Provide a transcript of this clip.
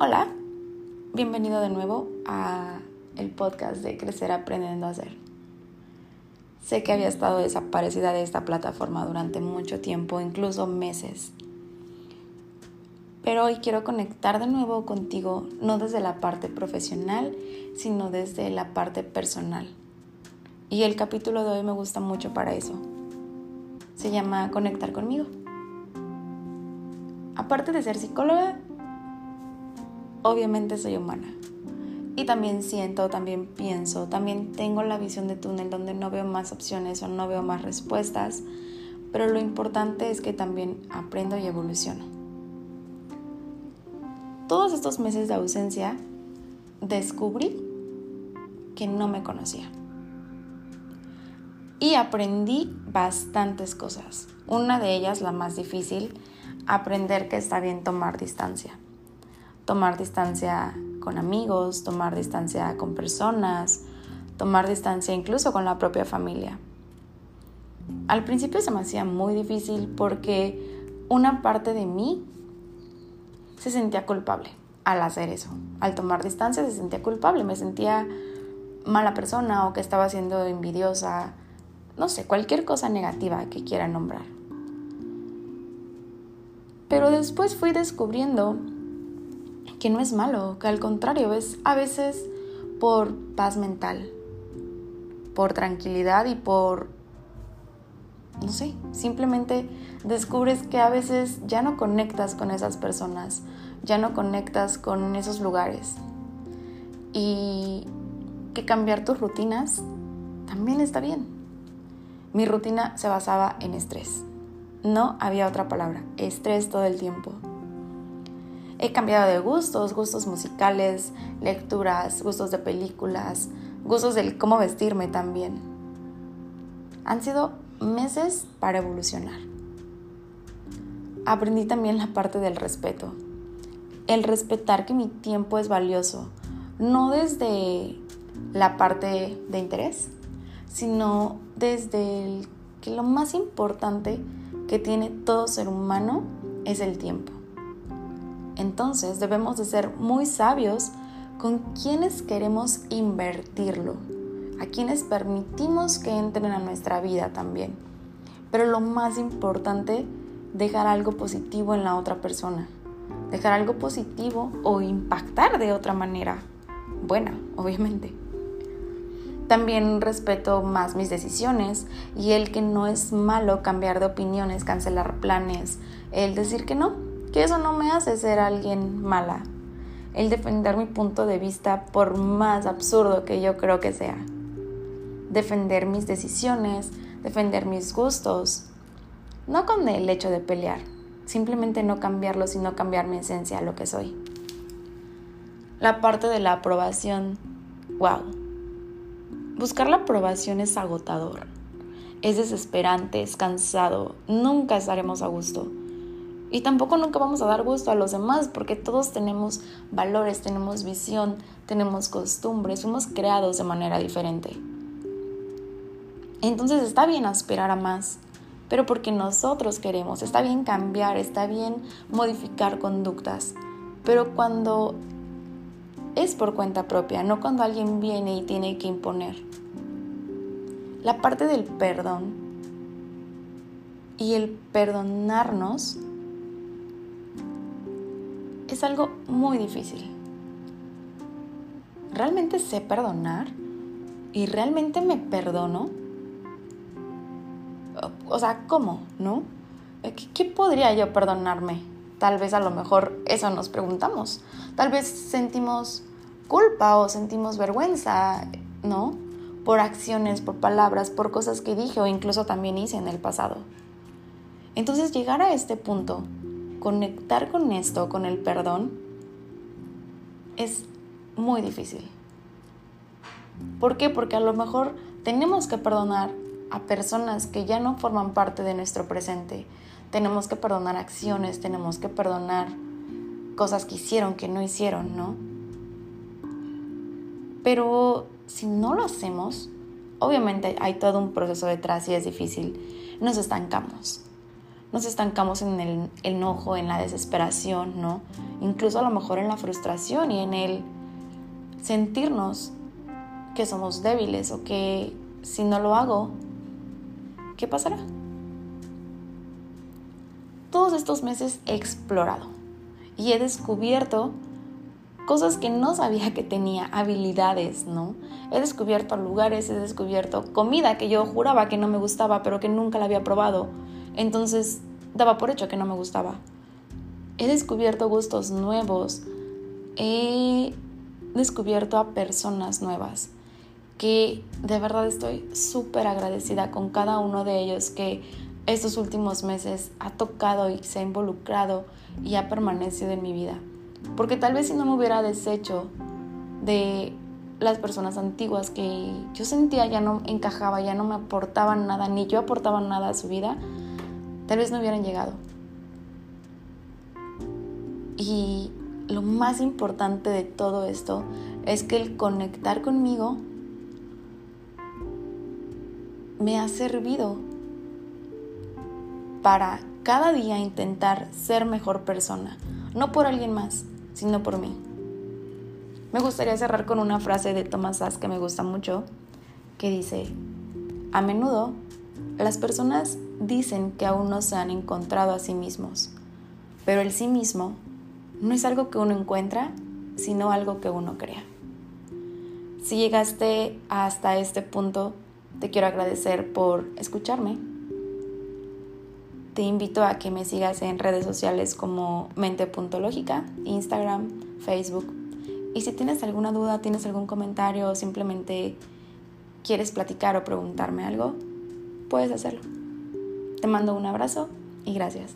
Hola, bienvenido de nuevo a el podcast de Crecer Aprendiendo a Hacer. Sé que había estado desaparecida de esta plataforma durante mucho tiempo, incluso meses. Pero hoy quiero conectar de nuevo contigo, no desde la parte profesional, sino desde la parte personal. Y el capítulo de hoy me gusta mucho para eso. Se llama Conectar conmigo. Aparte de ser psicóloga, obviamente soy humana. Y también siento, también pienso, también tengo la visión de túnel donde no veo más opciones o no veo más respuestas, pero lo importante es que también aprendo y evoluciono. Todos estos meses de ausencia descubrí que no me conocía. Y aprendí bastantes cosas. Una de ellas, la más difícil, aprender que está bien tomar distancia tomar distancia con amigos, tomar distancia con personas, tomar distancia incluso con la propia familia. Al principio se me hacía muy difícil porque una parte de mí se sentía culpable al hacer eso. Al tomar distancia se sentía culpable, me sentía mala persona o que estaba siendo envidiosa, no sé, cualquier cosa negativa que quiera nombrar. Pero después fui descubriendo que no es malo, que al contrario es a veces por paz mental, por tranquilidad y por, no sé, simplemente descubres que a veces ya no conectas con esas personas, ya no conectas con esos lugares y que cambiar tus rutinas también está bien. Mi rutina se basaba en estrés. No había otra palabra, estrés todo el tiempo. He cambiado de gustos, gustos musicales, lecturas, gustos de películas, gustos del cómo vestirme también. Han sido meses para evolucionar. Aprendí también la parte del respeto. El respetar que mi tiempo es valioso, no desde la parte de interés, sino desde el que lo más importante que tiene todo ser humano es el tiempo. Entonces debemos de ser muy sabios con quienes queremos invertirlo, a quienes permitimos que entren a nuestra vida también. Pero lo más importante, dejar algo positivo en la otra persona, dejar algo positivo o impactar de otra manera, buena, obviamente. También respeto más mis decisiones y el que no es malo cambiar de opiniones, cancelar planes, el decir que no, que eso no me hace ser alguien mala. El defender mi punto de vista por más absurdo que yo creo que sea. Defender mis decisiones, defender mis gustos. No con el hecho de pelear, simplemente no cambiarlo, sino cambiar mi esencia a lo que soy. La parte de la aprobación, wow. Buscar la aprobación es agotador, es desesperante, es cansado, nunca estaremos a gusto. Y tampoco nunca vamos a dar gusto a los demás porque todos tenemos valores, tenemos visión, tenemos costumbres, fuimos creados de manera diferente. Entonces está bien aspirar a más, pero porque nosotros queremos, está bien cambiar, está bien modificar conductas, pero cuando es por cuenta propia, no cuando alguien viene y tiene que imponer. La parte del perdón y el perdonarnos es algo muy difícil. ¿Realmente sé perdonar? ¿Y realmente me perdono? O sea, ¿cómo? ¿No? Eh, ¿Qué, podría yo perdonarme? Tal vez a lo mejor eso nos preguntamos. Tal vez sentimos culpa o sentimos vergüenza, ¿no? Por acciones, por palabras, por cosas que dije o incluso también hice en el pasado. Entonces llegar a este punto conectar con esto, con el perdón, es muy difícil. ¿Por qué? Porque a lo mejor tenemos que perdonar a personas que ya no forman parte de nuestro presente. Tenemos que perdonar acciones, tenemos que perdonar cosas que hicieron, que no hicieron, ¿no? Pero si no lo hacemos, obviamente hay todo un proceso detrás y es difícil, nos estancamos nos estancamos en el enojo, en la desesperación, ¿no? Incluso a lo mejor en la frustración y en el sentirnos que somos débiles o que si no lo hago, ¿qué pasará? Todos estos meses he explorado y he descubierto cosas que no sabía que tenía, habilidades, ¿no? He descubierto lugares, he descubierto comida que yo juraba que no me gustaba, pero que nunca la había probado. Entonces daba por hecho que no me gustaba. He descubierto gustos nuevos, he descubierto a personas nuevas, que de verdad estoy súper agradecida con cada uno de ellos que estos últimos meses ha tocado y se ha involucrado y ha permanecido en mi vida. Porque tal vez si no me hubiera deshecho de las personas antiguas que yo sentía ya no encajaba, ya no me aportaban nada, ni yo aportaba nada a su vida, tal vez no hubieran llegado. Y lo más importante de todo esto es que el conectar conmigo me ha servido para cada día intentar ser mejor persona, no por alguien más, sino por mí. Me gustaría cerrar con una frase de Thomas Sass que me gusta mucho, que dice, a menudo las personas dicen que aún no se han encontrado a sí mismos, pero el sí mismo no es algo que uno encuentra, sino algo que uno crea. Si llegaste hasta este punto, te quiero agradecer por escucharme. Te invito a que me sigas en redes sociales como mente.lógica, Instagram, Facebook. Y si tienes alguna duda, tienes algún comentario o simplemente quieres platicar o preguntarme algo, puedes hacerlo. Te mando un abrazo y gracias.